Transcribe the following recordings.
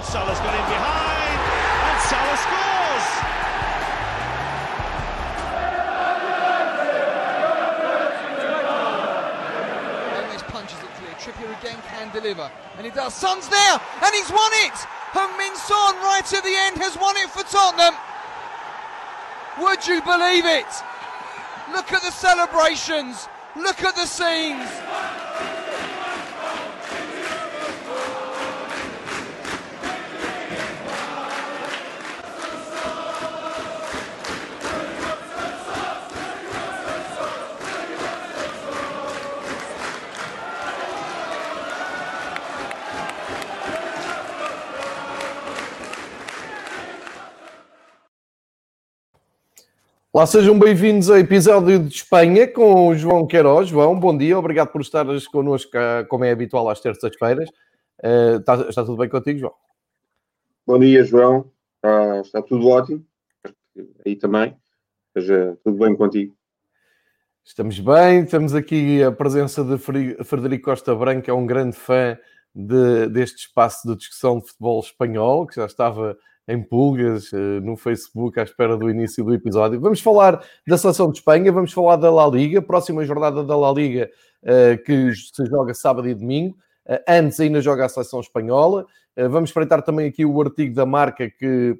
Oh, Salah's got in behind, and Salah scores! Gomez punches it clear. Trippier again can deliver. And he does. Son's there! And he's won it! Heung-Min Son right at the end has won it for Tottenham. Would you believe it? Look at the celebrations. Look at the scenes. Lá sejam bem-vindos ao episódio de Espanha com o João Queiroz. João, bom dia, obrigado por estares connosco, ah, como é habitual, às terças-feiras. Uh, está, está, tudo bem contigo, João? Bom dia, João. Está, está tudo ótimo. Aí também. Esteja tudo bem contigo. Estamos bem, temos aqui a presença de Frederico Costa Branca, é um grande fã de, deste espaço de discussão de futebol espanhol, que já estava em pulgas eh, no Facebook à espera do início do episódio. Vamos falar da seleção de Espanha, vamos falar da La Liga, próxima jornada da La Liga eh, que se joga sábado e domingo. Eh, antes ainda joga a seleção espanhola. Vamos espreitar também aqui o artigo da marca que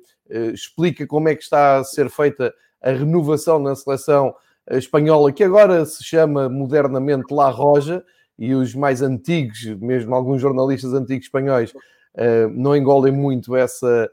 explica como é que está a ser feita a renovação na seleção espanhola, que agora se chama modernamente La Roja, e os mais antigos, mesmo alguns jornalistas antigos espanhóis, não engolem muito essa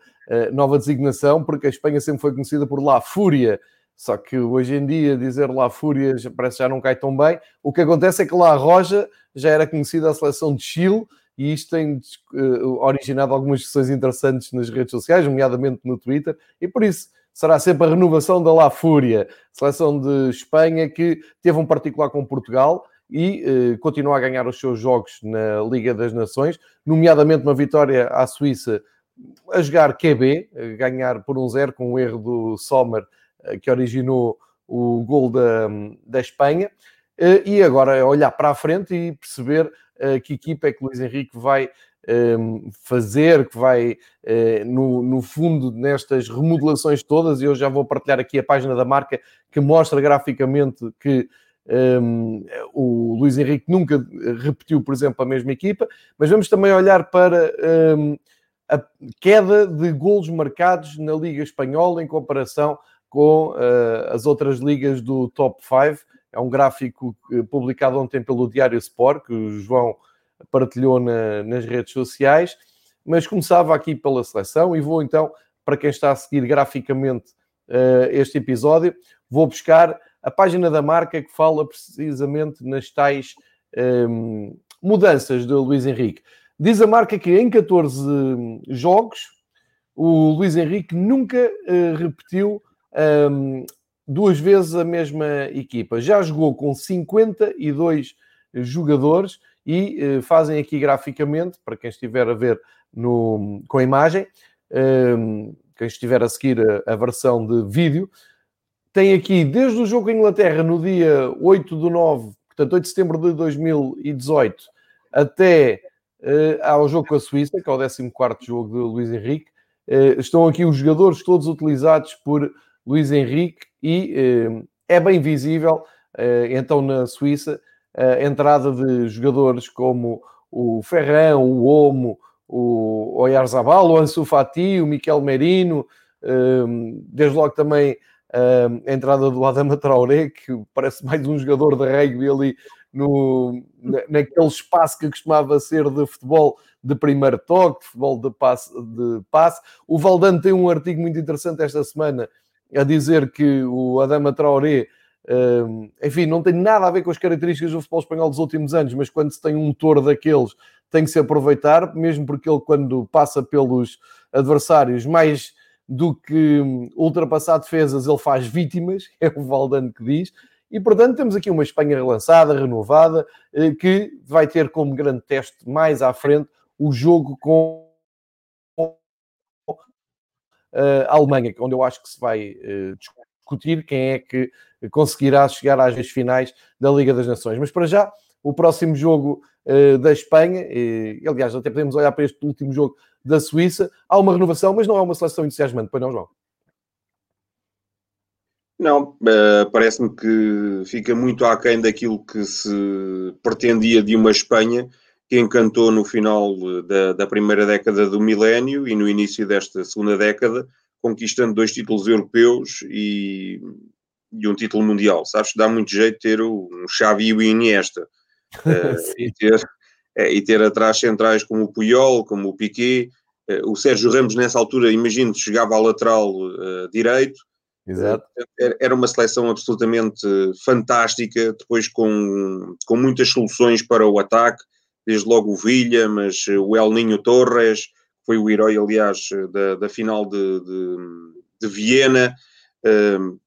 nova designação, porque a Espanha sempre foi conhecida por La Fúria. Só que hoje em dia dizer La Fúria parece que já não cai tão bem. O que acontece é que La Roja já era conhecida a seleção de Chile e isto tem uh, originado algumas discussões interessantes nas redes sociais, nomeadamente no Twitter, e por isso será sempre a renovação da La Fúria, seleção de Espanha que teve um particular com Portugal e uh, continua a ganhar os seus jogos na Liga das Nações, nomeadamente uma vitória à Suíça a jogar QB, a ganhar por um zero com o erro do Sommer eh, que originou o gol da, da Espanha. Eh, e agora é olhar para a frente e perceber eh, que equipa é que Luís Henrique vai ehm, fazer, que vai, no, no fundo, nestas remodelações todas, e eu já vou partilhar aqui a página da marca que mostra graficamente que um, ehm, o Luís Henrique nunca repetiu, por exemplo, a mesma equipa, mas vamos também olhar para um, ehm, a queda de golos marcados na Liga Espanhola em comparação com uh, as outras ligas do top 5. É um gráfico eh, publicado ontem pelo Diário Sport, que o João partilhou na, nas redes sociais, mas começava aqui pela seleção e vou então, para quem está a seguir graficamente uh, este episódio, vou buscar a página da marca que fala precisamente nas tais um, mudanças de Luís Henrique. Diz a marca que em 14 jogos o Luís Henrique nunca uh, repetiu um, duas vezes a mesma equipa. Já jogou com 52 jogadores e uh, fazem aqui graficamente, para quem estiver a ver no, com a imagem, um, quem estiver a seguir a, a, versão de vídeo, tem aqui desde o jogo a Inglaterra no dia 8 de 9, portanto 8 de setembro de 2018, até uh, ao jogo com a Suíça, que é o 14 jogo de Luís Henrique. Uh, estão aqui os jogadores todos utilizados por Luís Henrique e uh, é bem visível, então, na Suíça, a entrada de jogadores como o Ferrão, o Omo, o Oyarzabal, o Ansu Fati, o Miquel Merino, desde logo também a entrada do Adama Traoré, que parece mais um jogador de rugby ali no, naquele espaço que costumava ser de futebol de primeiro toque, de futebol de passe, de passe. O Valdano tem um artigo muito interessante esta semana a dizer que o Adama Traoré, hum, enfim, não tem nada a ver com as características do futebol espanhol dos últimos anos, mas quando se tem um motor daqueles tem que se aproveitar, mesmo porque ele quando passa pelos adversários mais do que ultrapassar defesas, ele faz vítimas, é o Valdano que diz, e, portanto, temos aqui uma Espanha relançada, renovada, eh, que vai ter como grande teste mais à frente o jogo com eh, a Alemanha, onde eu acho que se vai eh, discutir quem é que conseguirá chegar às vezes finais da Liga das Nações. Mas para já, o próximo jogo da Espanha, e, aliás, até podemos olhar para este último jogo da Suíça, há uma renovação, mas não é uma seleção entusiasmante, pois não, João? Não, uh, parece-me que fica muito aquém daquilo que se pretendia de uma Espanha que encantou no final da, da primeira década do milénio e no início desta segunda década, conquistando dois títulos europeus e, e um título mundial. Sabes que dá muito jeito ter um Xavi e o Iniesta. uh, e, ter, é, e ter atrás centrais como o Puyol, como o Piquet. Uh, o Sérgio Ramos, nessa altura, imagino, chegava ao lateral uh, direito. Exato. Era uma seleção absolutamente fantástica, depois com, com muitas soluções para o ataque, desde logo o Villa, mas o El Ninho Torres, foi o herói, aliás, da, da final de, de, de Viena. Uh,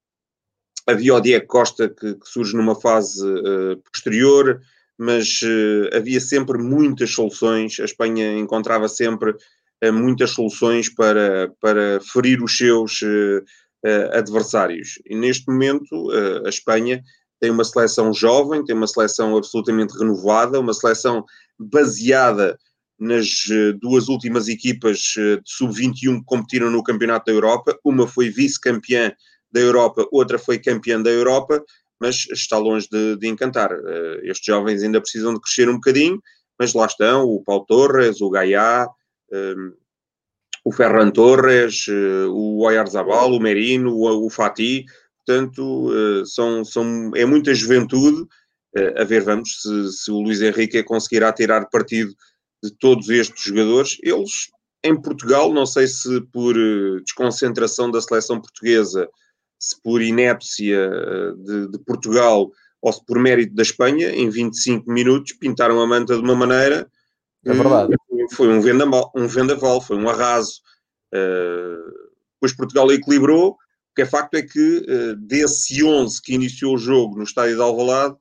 havia o Diego Costa que, que surge numa fase uh, posterior, mas uh, havia sempre muitas soluções. A Espanha encontrava sempre uh, muitas soluções para, para ferir os seus adversários. E neste momento, a Espanha tem uma seleção jovem, tem uma seleção absolutamente renovada, uma seleção baseada nas eh, duas últimas equipas de sub-21 que competiram no Campeonato da Europa. Uma foi vice-campeã da Europa, outra foi campeã da Europa, mas está longe de, de, encantar. Estes jovens ainda precisam de crescer um bocadinho, mas lá estão o Paulo Torres, o Gaiá, o Ferran Torres, o Oyarzabal, o Merino, o, o Fati. Portanto, são, são, é muita juventude. A ver, vamos, se, se o Luís Henrique conseguirá tirar partido de todos estes jogadores. Eles, em Portugal, não sei se por eh, desconcentração da seleção portuguesa, se por inépcia eh, de, de Portugal ou se por mérito da Espanha, em 25 minutos pintaram a manta de uma maneira. É verdade. Foi um vendaval, um vendaval foi um arraso. Uh, depois Portugal equilibrou. O que é facto é que uh, desse 11 que iniciou o jogo no estádio de Alvalade,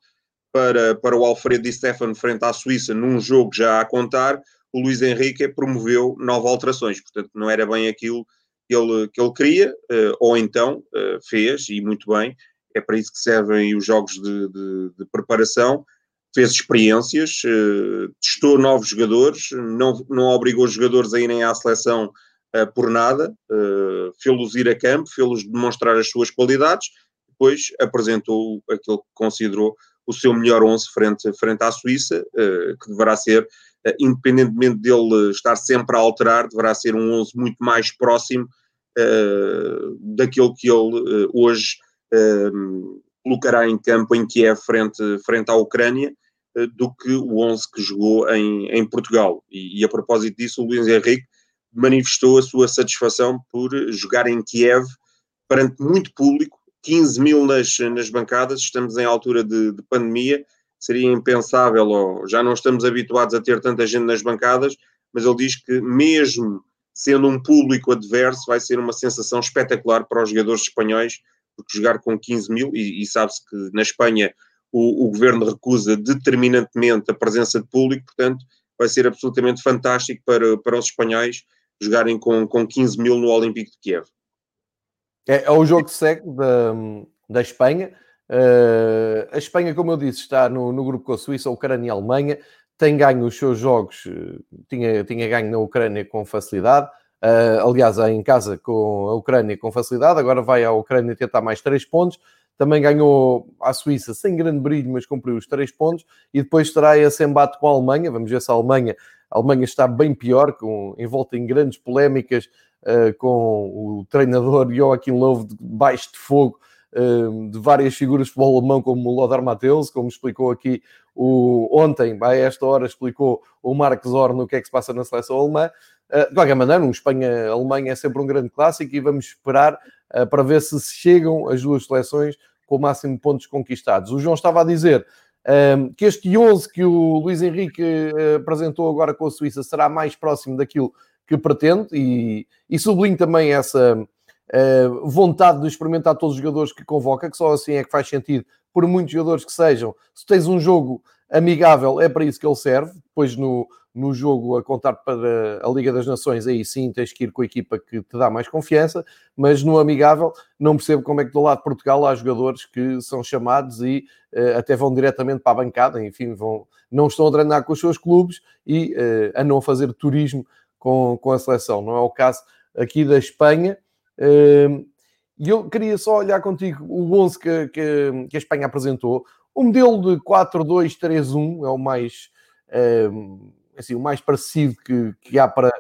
para, para o Alfredo Di Stefano frente à Suíça num jogo já a contar, o Luís Henrique promoveu nove alterações, portanto não era bem aquilo que ele, que ele queria, uh, ou então fez, e muito bem, é para isso que servem os jogos de, de, de preparação, fez experiências, uh, testou novos jogadores, não, não obrigou os jogadores a irem à seleção por nada, fê-los ir a campo, fê-los demonstrar as suas qualidades, depois apresentou aquilo que considerou o seu melhor 11 frente, frente à Suíça, que deverá ser, independentemente dele estar sempre a alterar, deverá ser um 11 muito mais próximo daquilo que ele hoje colocará em campo em Kiev frente, frente à Ucrânia do que o 11 que jogou em, em Portugal. E, e, a propósito disso, o Luís Henrique manifestou a sua satisfação por jogar em Kiev perante muito público, 15 mil nas, nas bancadas, estamos em altura de, de pandemia, seria impensável, ou já não estamos habituados a ter tanta gente nas bancadas, mas ele diz que mesmo sendo um público adverso, vai ser uma sensação espetacular para os jogadores espanhóis, porque jogar com 15 mil, e, e sabe-se que na Espanha o, o, governo recusa determinantemente a presença de público, portanto, vai ser absolutamente fantástico para, para os espanhóis jogarem com, com 15 mil no Olímpico de Kiev. É, é o jogo que segue da, da Espanha. Uh, a Espanha, como eu disse, está no, no grupo com a Suíça, a Ucrânia e a Alemanha. Tem ganho os seus jogos, eh, tinha, tinha ganho na Ucrânia com facilidade. Uh, aliás, em casa com a Ucrânia com facilidade. Agora vai à Ucrânia tentar mais três pontos. Também ganhou a Suíça sem grande brilho, mas cumpriu os três pontos. E depois terá esse embate com a Alemanha. Vamos ver se a Alemanha, a Alemanha está bem pior, com, envolta em grandes polémicas uh, com o treinador Joachim Löw debaixo de fogo uh, de várias figuras de futebol alemão, como o Lothar Matthäus, como explicou aqui o, ontem, a esta hora, explicou o Mark Zorn o que é que se passa na seleção alemã. Uh, de qualquer maneira, um Espanha-Alemanha é sempre um grande clássico e vamos esperar para ver se chegam as duas seleções com o máximo de pontos conquistados. O João estava a dizer um, que este 11 que o Luís Henrique uh, apresentou agora com a Suíça será mais próximo daquilo que pretende e, e sublinho também essa vontade de experimentar todos os jogadores que convoca, que só assim é que faz sentido, por muitos jogadores que sejam. Se tens um jogo amigável, é para isso que ele serve. Depois no, no jogo a contar para a Liga das Nações, aí sim tens que ir com a equipa que te dá mais confiança, mas no amigável não percebo como é que do lado de Portugal há jogadores que são chamados e uh, até vão diretamente para a bancada, enfim, vão, não estão a treinar com os seus clubes e uh, a não fazer turismo com, com a seleção. Não é o caso aqui da Espanha. Uh, e eu queria só olhar contigo o 11 que, que, que a Espanha apresentou. O modelo de 4-2-3-1 é o mais assim, o mais parecido que, que há para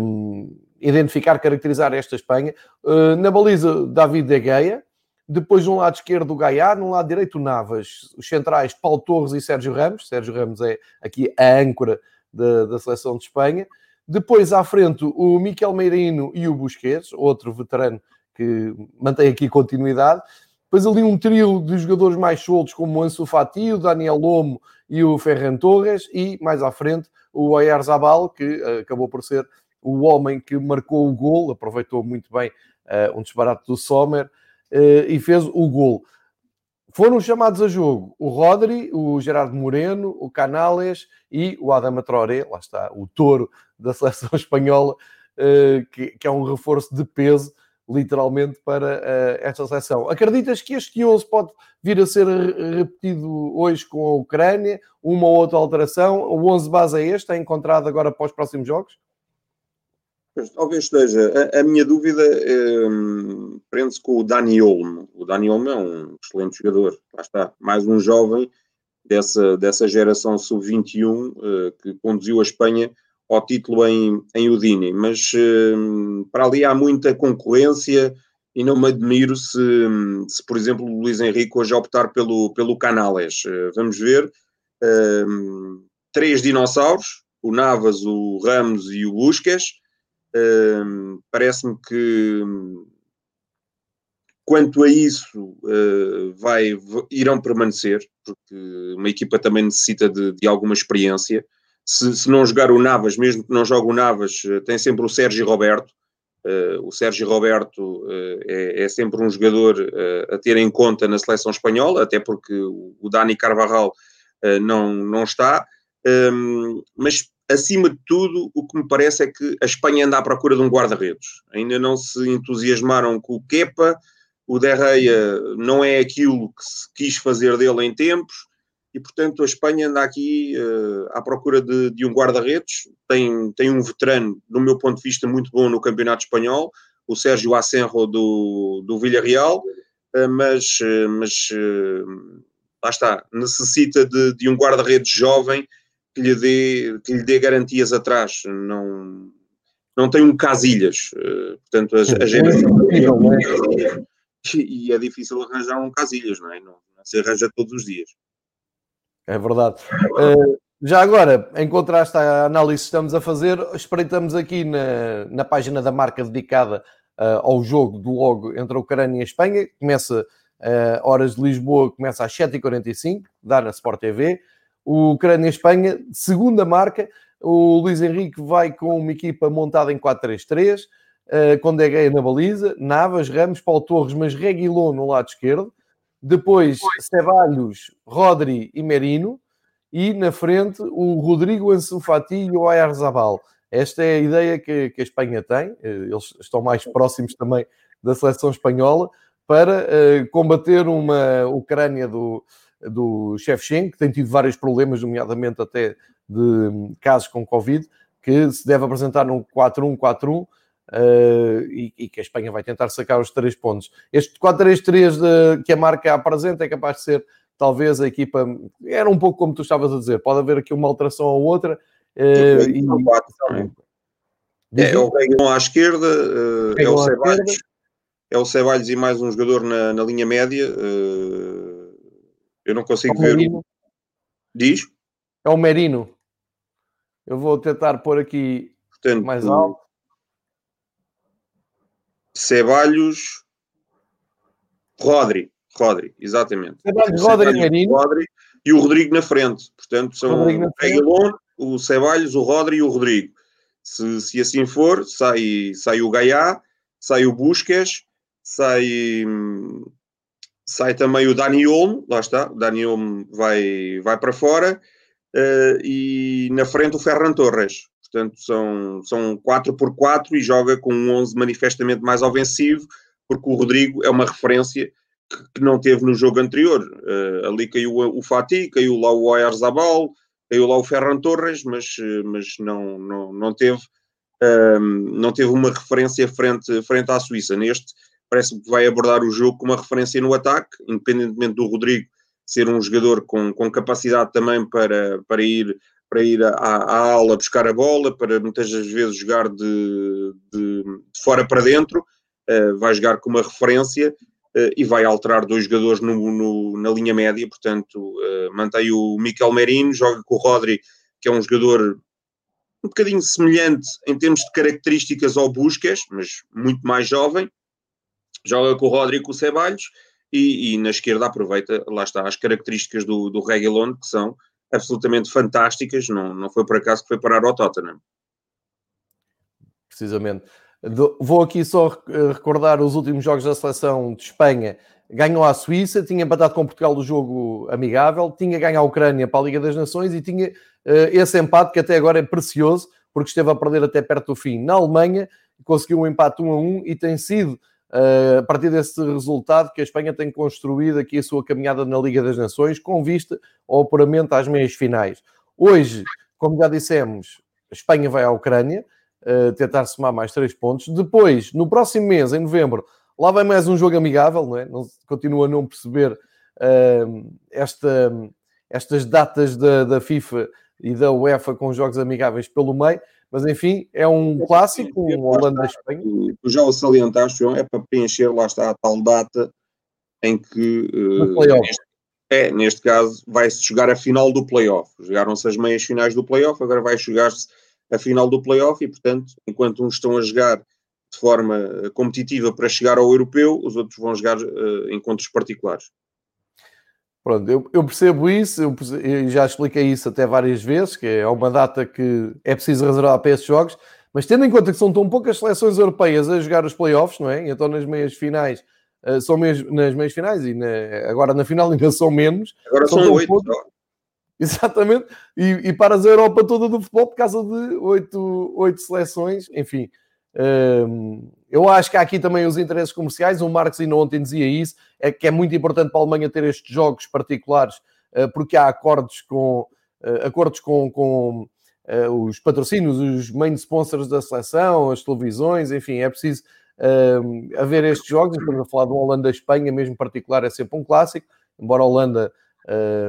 um, identificar, caracterizar esta Espanha. Uh, na baliza, David De Gea. Depois, no lado esquerdo, o Gaia. No lado direito, o Navas. Os centrais, Paulo Torres e Sérgio Ramos. Sérgio Ramos é aqui a âncora da, da seleção de Espanha. Depois, à frente, o Miquel Meirino e o Busquets, outro veterano que mantém aqui continuidade. Depois ali um trio de jogadores mais soltos, como o Ansu Fati, o Daniel Lomo e o Ferran Torres. E, mais à frente, o Oyarzabal, que uh, acabou por ser o homem que marcou o gol, aproveitou muito bem uh, um disparate do Sommer uh, e fez o gol. Foram chamados a jogo o Rodri, o Gerardo Moreno, o Canales e o Adama Traoré, lá está, o touro da seleção espanhola, que é um reforço de peso literalmente para uh, esta seleção. Acreditas que este 11 pode vir a ser repetido hoje com a Ucrânia? Uma ou outra alteração? O 11 base é este? É encontrado agora para os próximos jogos? Talvez esteja. A, a minha dúvida um, prende-se com o Dani Olmo. O Dani Olmo é um excelente jogador. Lá está. Mais um jovem dessa, dessa geração sub-21 uh, que conduziu a Espanha ao título em, em Udine, mas uh, para ali há muita concorrência e não me admiro se, se por exemplo, o Luís Henrique hoje optar pelo, pelo Canales. Uh, vamos ver. Uh, três dinossauros, o Navas, o Ramos e o Busquets. Parece-me que quanto a isso vai, irão permanecer, porque uma equipa também necessita de, de alguma experiência se, se, não jogar o Navas, mesmo que não jogue o Navas, eh, tem sempre o Sérgio Roberto. Uh, o Sérgio Roberto uh, é, é, sempre um jogador uh, a ter em conta na seleção espanhola, até porque o, Dani Carvajal não, não está. Um, ehm, mas, acima de tudo, o que me parece é que a Espanha anda à procura de um guarda-redes. Ainda não se entusiasmaram com o Kepa, o Derreia não é aquilo que se quis fazer dele em tempos e, portanto, a Espanha anda aqui uh, à procura de, de um guarda-redes. Tem, tem um veterano, do meu ponto de vista, muito bom no Campeonato Espanhol, o Sérgio Asenjo do, do Villarreal, uh, mas, uh, mas lá está, necessita de, de um guarda-redes jovem que lhe, dê, que lhe dê garantias atrás. Não, não tem um casilhas. portanto, a, a geração. E é difícil arranjar um casilhas, não é? Não, não se arranja todos os dias. É verdade. Uh, já agora, em contraste à análise que estamos a fazer, espreitamos aqui na, na página da marca dedicada uh, ao jogo do logo entre a Ucrânia e a Espanha. Começa uh, horas de Lisboa, começa às 7h45, dá na Sport TV. O Ucrânia e Espanha, segunda marca. O Luís Henrique vai com uma equipa montada em 4-3-3, uh, com Degueia na baliza, Navas, Ramos, Paulo Torres, mas Reguilon no lado esquerdo. Depois, Ceballos, Rodri e Merino. E na frente, o Rodrigo Ansu Fati e o Ayarzabal. Esta é a ideia que, que, a Espanha tem. Eh, eles estão mais próximos também da seleção espanhola para uh, combater uma Ucrânia do, do Shevchenko, que tem tido vários problemas, nomeadamente até de casos com Covid, que se deve apresentar num 4-1-4-1 uh, e, e, que a Espanha vai tentar sacar os três pontos. Este 4-3-3 que a marca apresenta é capaz de ser, talvez, a equipa. Era um pouco como tu estavas a dizer, pode haver aqui uma alteração ou outra. Uh, e, é, é, o Reguilon à esquerda, uh, é, o Ceballos, é o Ceballos e mais um jogador na, na linha média. Uh, eu não consigo é ver. Merino. Diz? É o Merino. Eu vou tentar pôr aqui Portanto, mais alto. Ceballos, Rodri, Rodri, exatamente. Ceballos, Rodri. Rodri e o Rodrigo na frente. Portanto, são o Reguilon, o Ceballos, o Rodri e o Rodrigo. Se, se assim for, sai, sai o Gaiá, sai o Busquets, sai, sai também o Dani Olmo, lá está, o Dani Olmo vai, vai para fora, uh, e na frente o Ferran Torres. Portanto, são, são 4 por 4 e joga com um 11 manifestamente mais ofensivo, porque o Rodrigo é uma referência que, que não teve no jogo anterior. Uh, ali caiu o Fati, caiu lá o Oyarzabal, caiu lá o Ferran Torres, mas, mas não, não, não teve um, não teve uma referência frente, frente à Suíça. Neste, parece que vai abordar o jogo com uma referência no ataque, independentemente do Rodrigo ser um jogador com, com capacidade também para, para ir, para ir à, à aula buscar a bola, para muitas vezes jogar de, de, de fora para dentro, uh, vai jogar com uma referência uh, e vai alterar dois jogadores no, no, na linha média, portanto, uh, mantém o Miquel Merino, joga com o Rodri, que é um jogador um bocadinho semelhante em termos de características ao Busquets, mas muito mais jovem. Joga com o Rodrigo com o Ceballos e, e, na esquerda aproveita, lá está, as características do, do que são absolutamente fantásticas. Não, não foi por acaso que foi parar ao Tottenham. Precisamente. Vou aqui só eh, recordar os últimos jogos da seleção de Espanha. Ganhou a Suíça, tinha empatado com Portugal do jogo amigável, tinha ganho a Ucrânia para a Liga das Nações e tinha uh, esse empate que até agora é precioso, porque esteve a perder até perto do fim na Alemanha, conseguiu um empate 1 a 1 e tem sido a partir desse resultado que a Espanha tem construído aqui a sua caminhada na Liga das Nações com vista ao apuramento às meias finais. Hoje, como já dissemos, a Espanha vai à Ucrânia, uh, tentar somar mais três pontos. Depois, no próximo mês, em novembro, lá vai mais um jogo amigável, não é? Não, continua a não perceber uh, esta, estas datas da, da, FIFA e da UEFA com jogos amigáveis pelo meio, mas enfim, é um clássico, um Holanda-Espanha. Tu já o salientaste, João, é para preencher, lá está a tal data em que. Uh, neste, é, neste caso, vai-se jogar a final do playoff. Jogaram-se as meias finais do playoff, agora vai jogar-se a final do playoff e, portanto, enquanto uns estão a jogar de forma eh, competitiva para chegar ao europeu, os outros vão jogar uh, encontros particulares. Pronto, eu, eu percebo isso, eu, eu, já expliquei isso até várias vezes, que é uma data que é preciso reservar para esses jogos, mas tendo em conta que são tão poucas seleções europeias a jogar os playoffs, não é? Então nas meias finais, uh, são mesmo nas meias finais e na, agora na final ainda são menos. Agora são, oito. Exatamente, e, e paras a Europa toda do futebol por causa de oito seleções, enfim. Eu acho que há aqui também os interesses comerciais. O Marx ainda ontem dizia isso: é que é muito importante para a Alemanha ter estes jogos particulares, ah, porque há acordos com, ah, acordos com, com ah, os patrocínios, os main sponsors da seleção, as televisões, enfim, é preciso haver estes jogos. Estamos a falar de uma Holanda-Espanha, mesmo particular, é sempre um clássico, embora a Holanda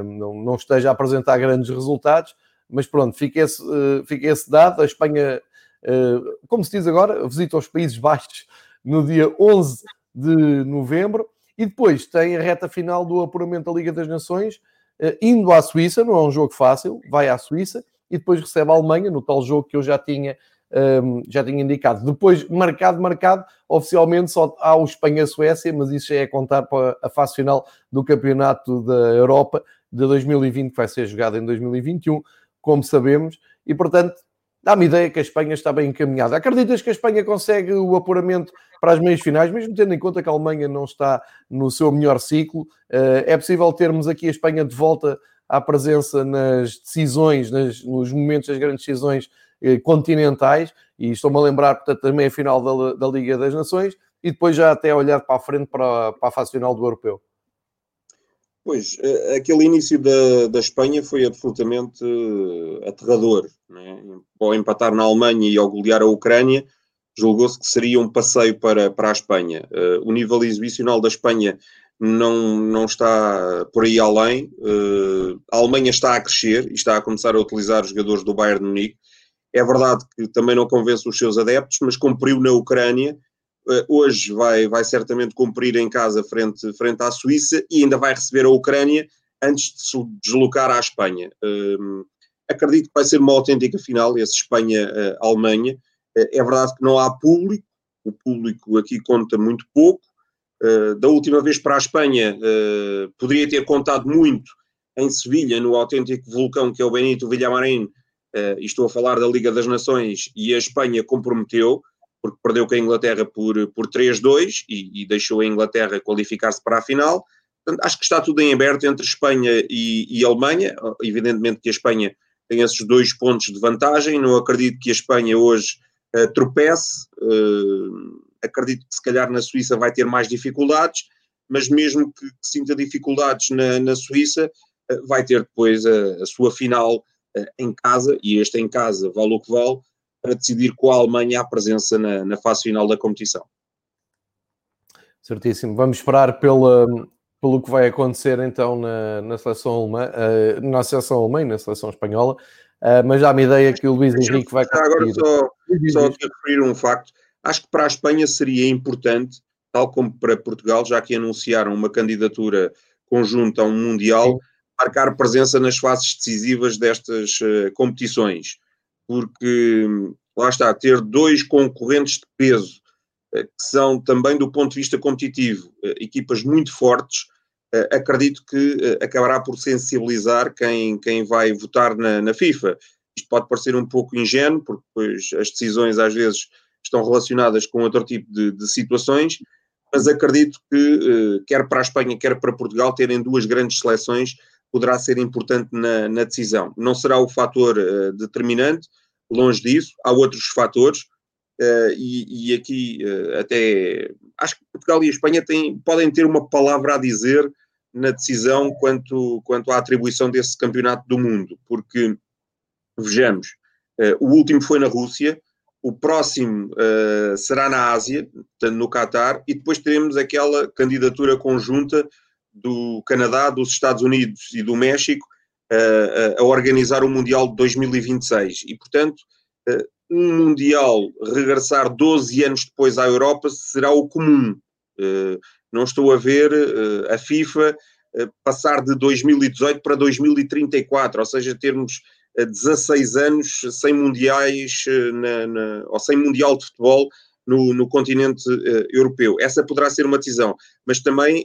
não, esteja a apresentar grandes resultados, mas pronto, fica esse, fica esse dado. A Espanha, como se diz agora, visita os Países Baixos no dia 11 de novembro e depois tem a reta final do apuramento da Liga das Nações, uh, indo à Suíça, não é um jogo fácil, vai à Suíça e depois recebe a Alemanha, no tal jogo que eu já tinha um, já tinha indicado. Depois, marcado, marcado, oficialmente só há o Espanha-Suécia, mas isso já é contar para a fase final do Campeonato da Europa de 2020, que vai ser jogado em 2021, como sabemos, e portanto dá-me ideia que a Espanha está bem encaminhada. Acreditas que a Espanha consegue o apuramento para as meias finais, mesmo tendo em conta que a Alemanha não está no seu melhor ciclo? Uh, é possível termos aqui a Espanha de volta à presença nas decisões, nos momentos das grandes decisões eh, continentais, e estou-me a lembrar, portanto, também a final da, da, Liga das Nações, e depois já até olhar para a frente para, para a fase final do Europeu. Pois, eh, aquele início da, da Espanha foi absolutamente eh, aterrador. Né? Ao empatar na Alemanha e ao golear a Ucrânia, julgou-se que seria um passeio para, para a Espanha. Uh, o nível exibicional da Espanha não, não está por aí além. A Alemanha está a crescer e está a começar a utilizar os jogadores do Bayern de Munique. É verdade que também não convence os seus adeptos, mas cumpriu na Ucrânia. Uh, hoje vai, vai certamente cumprir em casa frente, frente à Suíça e ainda vai receber a Ucrânia antes de se deslocar à Espanha. Uh, acredito que vai ser uma autêntica final, esse Espanha-Alemanha. Uh, é verdade que não há público, o público aqui conta muito pouco. da última vez para a Espanha, poderia ter contado muito em Sevilha, no autêntico vulcão que é o Benito Villamarín, e estou a falar da Liga das Nações, e a Espanha comprometeu, porque perdeu com a Inglaterra por, por 3-2 e, e, deixou a Inglaterra qualificar-se para a final. Portanto, acho que está tudo em aberto entre Espanha e, e Alemanha. Evidentemente que a Espanha tem esses dois pontos de vantagem. Não acredito que a Espanha hoje uh, tropece. Uh, acredito que se calhar na Suíça vai ter mais dificuldades, mas mesmo que, que sinta dificuldades na, na Suíça, uh, vai ter depois a, a sua final em casa, e este em casa vale o que vale, para decidir qual a Alemanha a presença na, na fase final da competição. Certíssimo. Vamos esperar pela, pelo que vai acontecer então na, na seleção alemã, uh, na seleção alemã e na seleção espanhola, uh, mas há-me ideia que o Luís Henrique vai conseguir. Agora só, só referir um facto, acho que para a Espanha seria importante, tal como para Portugal, já que anunciaram uma candidatura conjunta a um Mundial, Sim. marcar presença nas fases decisivas destas uh, competições, porque lá está, ter dois concorrentes de peso que são também do ponto de vista competitivo equipas muito fortes, eh, acredito que eh, acabará por sensibilizar quem, quem vai votar na, na FIFA. Isto pode parecer um pouco ingênuo, porque depois as decisões às vezes estão relacionadas com outro tipo de, de situações, mas acredito que, eh, quer para a Espanha, quer para Portugal, terem duas grandes seleções poderá ser importante na, na decisão. Não será o fator uh, determinante, longe disso, há outros fatores, uh, e, e, aqui uh, até acho que Portugal e a Espanha têm, podem ter uma palavra a dizer na decisão quanto, quanto à atribuição desse campeonato do mundo, porque, vejamos, o último foi na Rússia, o próximo será na Ásia, no Catar, e depois teremos aquela candidatura conjunta do Canadá, dos Estados Unidos e do México uh, a organizar o Mundial de 2026. E, portanto, um Mundial regressar 12 anos depois à Europa será o comum. Não estou a ver uh, a FIFA uh, passar de 2018 para 2034, ou seja, termos uh, eh, 16 anos sem mundiais, na, na, ou sem mundial de futebol no, no continente europeu. Essa poderá ser uma decisão, mas também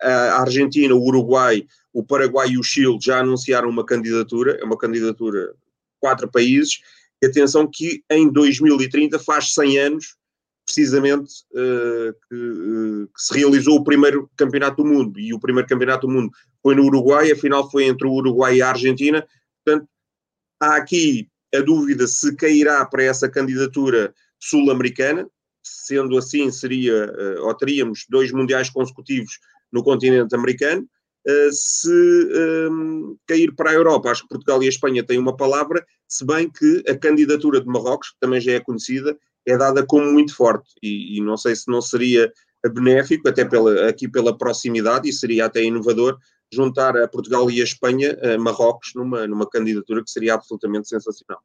a Argentina, o Uruguai, o Paraguai e o Chile já anunciaram uma candidatura, é uma candidatura quatro países, e atenção que em 2030 faz 100 anos precisamente uh, que, uh, que, se realizou o primeiro campeonato do mundo. E o primeiro campeonato do mundo foi no Uruguai, afinal foi entre o Uruguai e a Argentina. Portanto, há aqui a dúvida se cairá para essa candidatura sul-americana, sendo assim seria uh, ou teríamos dois mundiais consecutivos no continente americano. se um, ehm, cair para a Europa, acho que Portugal e a Espanha têm uma palavra, se bem que a candidatura de Marrocos, que também já é conhecida, é dada como muito forte e, e, não sei se não seria benéfico, até pela, aqui pela proximidade, e seria até inovador, juntar a Portugal e a Espanha a Marrocos numa, numa candidatura que seria absolutamente sensacional.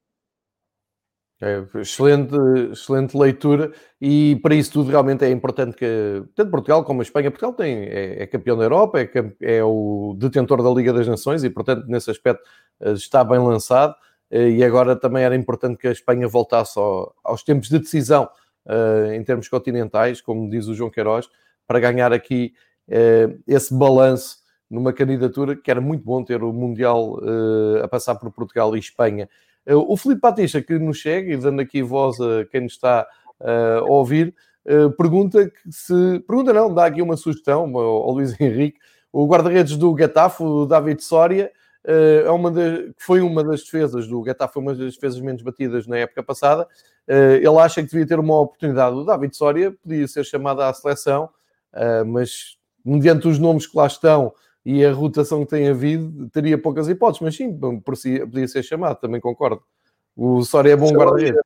É, excelente, excelente leitura. E para isso tudo realmente é importante que tanto Portugal como a Espanha, Portugal tem, é, é campeão da Europa, é, é, o detentor da Liga das Nações e portanto nesse aspecto eh, está bem lançado. Eh, e agora também era importante que a Espanha voltasse ao, aos tempos de decisão uh, em termos continentais, como diz o João Queiroz, para ganhar aqui esse balanço numa candidatura que era muito bom ter o Mundial a passar por Portugal e Espanha. O Filipe Batista, que nos chega e dando aqui voz a quem nos está a ouvir, pergunta se. Pergunta não, dá aqui uma sugestão ao, Luís Henrique. O guarda-redes do Gatafo, o David Soria, eh, é uma de, foi uma das defesas do Getafe, foi uma das defesas menos batidas na época passada. Eh, ele acha que devia ter uma oportunidade. O David Soria podia ser chamado à seleção, eh, mas mediante os nomes que lá estão e a rotação que tem havido, teria poucas hipóteses, mas sim, podia ser chamado, também concordo. O Soria é bom guarda-redes.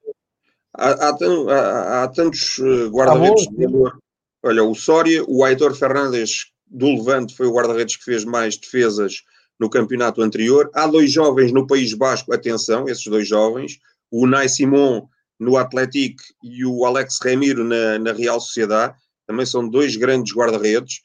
Há, há, há, há, tantos guarda-redes de valor. Olha, o Soria, o Aitor Fernandes do Levante foi o guarda-redes que fez mais defesas no campeonato anterior. Há dois jovens no País Basco, atenção, esses dois jovens, o Nai Simon no Atlético e o Alex Remiro na, na Real Sociedade, também são dois grandes guarda-redes.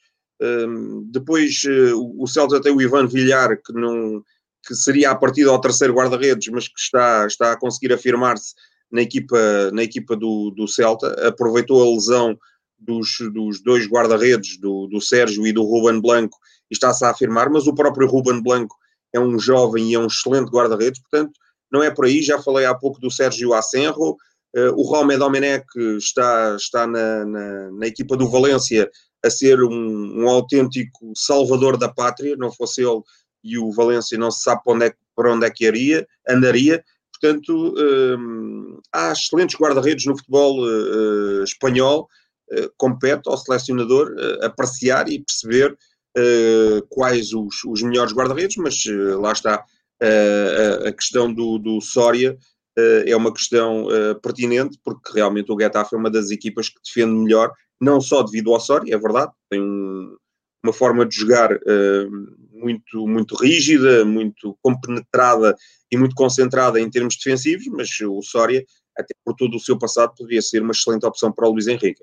Depois uh, o Celta tem o Ivan Villar, que, não, que seria a partida ao terceiro guarda-redes, mas que está, está a conseguir afirmar-se na equipa, na equipa do, do Celta. Aproveitou a lesão dos, dos dois guarda-redes, do, do Sérgio e do Ruben Blanco, e está-se a afirmar, mas o próprio Ruben Blanco é um jovem e é um excelente guarda-redes, portanto, não é por aí. Já falei há pouco do Sérgio Asenro, uh, o Romé Domenech está, está na, na, na, equipa do Valência a ser um, um, autêntico salvador da pátria, não fosse ele e o Valência não se sabe para onde é, para onde é que iria, andaria. Portanto, um, há excelentes guarda-redes no futebol uh, espanhol, uh, compete ao selecionador uh, apreciar e perceber quais os, os melhores guarda-redes, mas lá está a questão do, do Soria é uma questão pertinente, porque realmente o Getafe é uma das equipas que defende melhor não só devido ao Soria, é verdade, tem um, uma forma de jogar uh, muito, muito rígida, muito compenetrada e muito concentrada em termos defensivos, mas o Soria, até por todo o seu passado, poderia ser uma excelente opção para o Luís Henrique.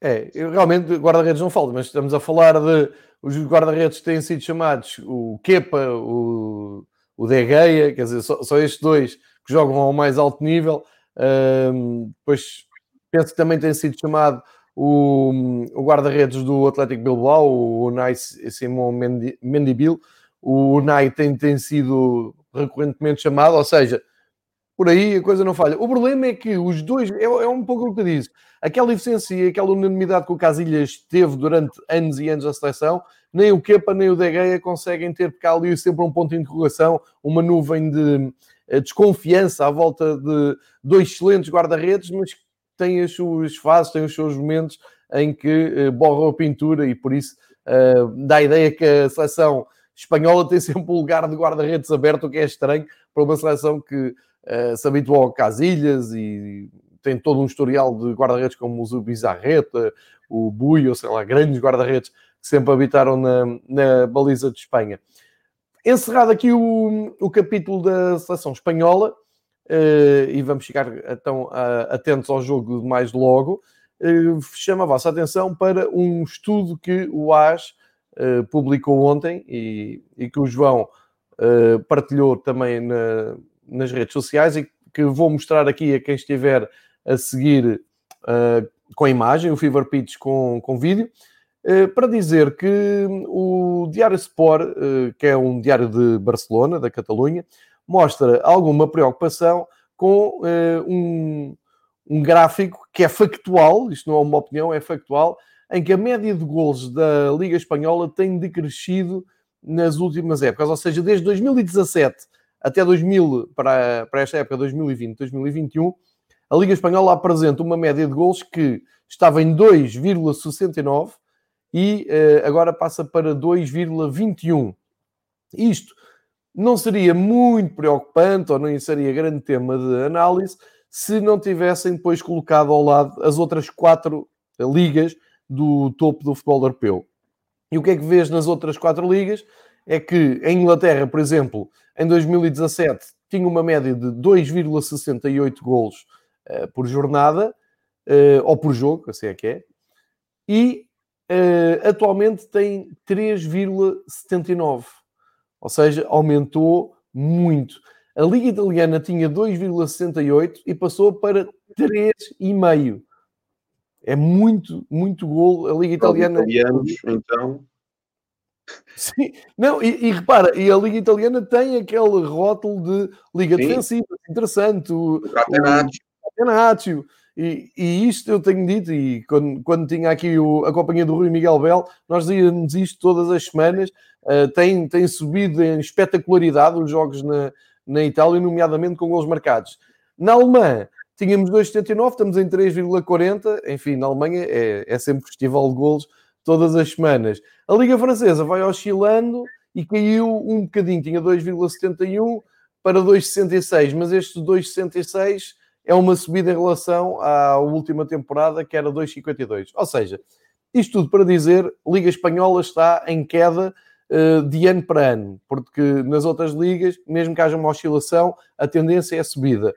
É, realmente guarda-redes não falta, mas estamos a falar de os guarda-redes têm sido chamados o Kepa, o, o De Gea, quer dizer, só, só estes dois que jogam ao mais alto nível. Um, depois penso que também tem sido chamado o, o guarda-redes do Atlético Bilbao, o Unai Simon Mendibil. O Unai tem, tem sido recorrentemente chamado, ou seja, por aí a coisa não falha. O problema é que os dois, é, é um pouco o que disse, aquela eficiência e aquela unanimidade que o Casilhas teve durante anos e anos a seleção, nem o Kepa nem o De Gea conseguem ter, porque há ali sempre um ponto de interrogação, uma nuvem de eh, desconfiança à volta de dois excelentes guarda-redes, mas tem as suas fases, tem os seus momentos em que uh, borra a pintura e por isso uh, dá a ideia que a seleção espanhola tem sempre um lugar de guarda-redes aberto, o que é estranho para uma seleção que uh, se habituou a Casilhas e tem todo um historial de guarda-redes como o Bizarreta, o Bui, ou sei lá, grandes guarda-redes que sempre habitaram na, na baliza de Espanha. Encerrado aqui o, o capítulo da seleção espanhola, uh, e vamos ficar então uh, atentos ao jogo mais logo, uh, chama a vossa atenção para um estudo que o AS eh, publicou ontem e, e, que o João partilhou também na, nas redes sociais e que vou mostrar aqui a quem estiver a seguir com a imagem, o Fever Pitch com, com vídeo, para dizer que o Diário Sport, que é um diário de Barcelona, da Catalunha, mostra alguma preocupação com uh, um, um gráfico que é factual, isto não é uma opinião, é factual, em que a média de gols da Liga Espanhola tem decrescido nas últimas épocas, ou seja, desde 2017 até 2000, para, para esta época 2020, 2021, a Liga Espanhola apresenta uma média de gols que estava em 2,69 e uh, agora passa para 2,21. Isto não seria muito preocupante ou não seria grande tema de análise se não tivessem depois colocado ao lado as outras quatro ligas do topo do futebol europeu. E o que é que vês nas outras quatro ligas? É que em Inglaterra, por exemplo, em 2017 tinha uma média de 2,68 golos uh, por jornada, uh, ou por jogo, assim é que é, e uh, atualmente tem 3,79 ou seja, aumentou muito. A Liga Italiana tinha 2,68 e passou para 3,5. É muito, muito golo. A Liga Italiana. Italianos, então. Sim, não, e, e, repara, e a Liga Italiana tem aquele rótulo de Liga Sim. Defensiva, interessante. O, Catenaccio. E, e, isto eu tenho dito, e quando, quando tinha aqui o, a companhia do Rui Miguel Bel, nós dizíamos isto todas as semanas, uh, tem, tem subido em espetacularidade os jogos na, na Itália, nomeadamente com gols marcados. Na Alemanha, tínhamos 2,79, estamos em 3,40, enfim, na Alemanha é, é sempre festival de gols todas as semanas. A Liga Francesa vai oscilando e caiu um bocadinho, tinha 2,71 para 2,66, mas estes 2,66 é uma subida em relação à última temporada, que era 2,52. Ou seja, isto tudo para dizer, Liga Espanhola está em queda uh, de ano para ano, porque nas outras ligas, mesmo que haja uma oscilação, a tendência é subida.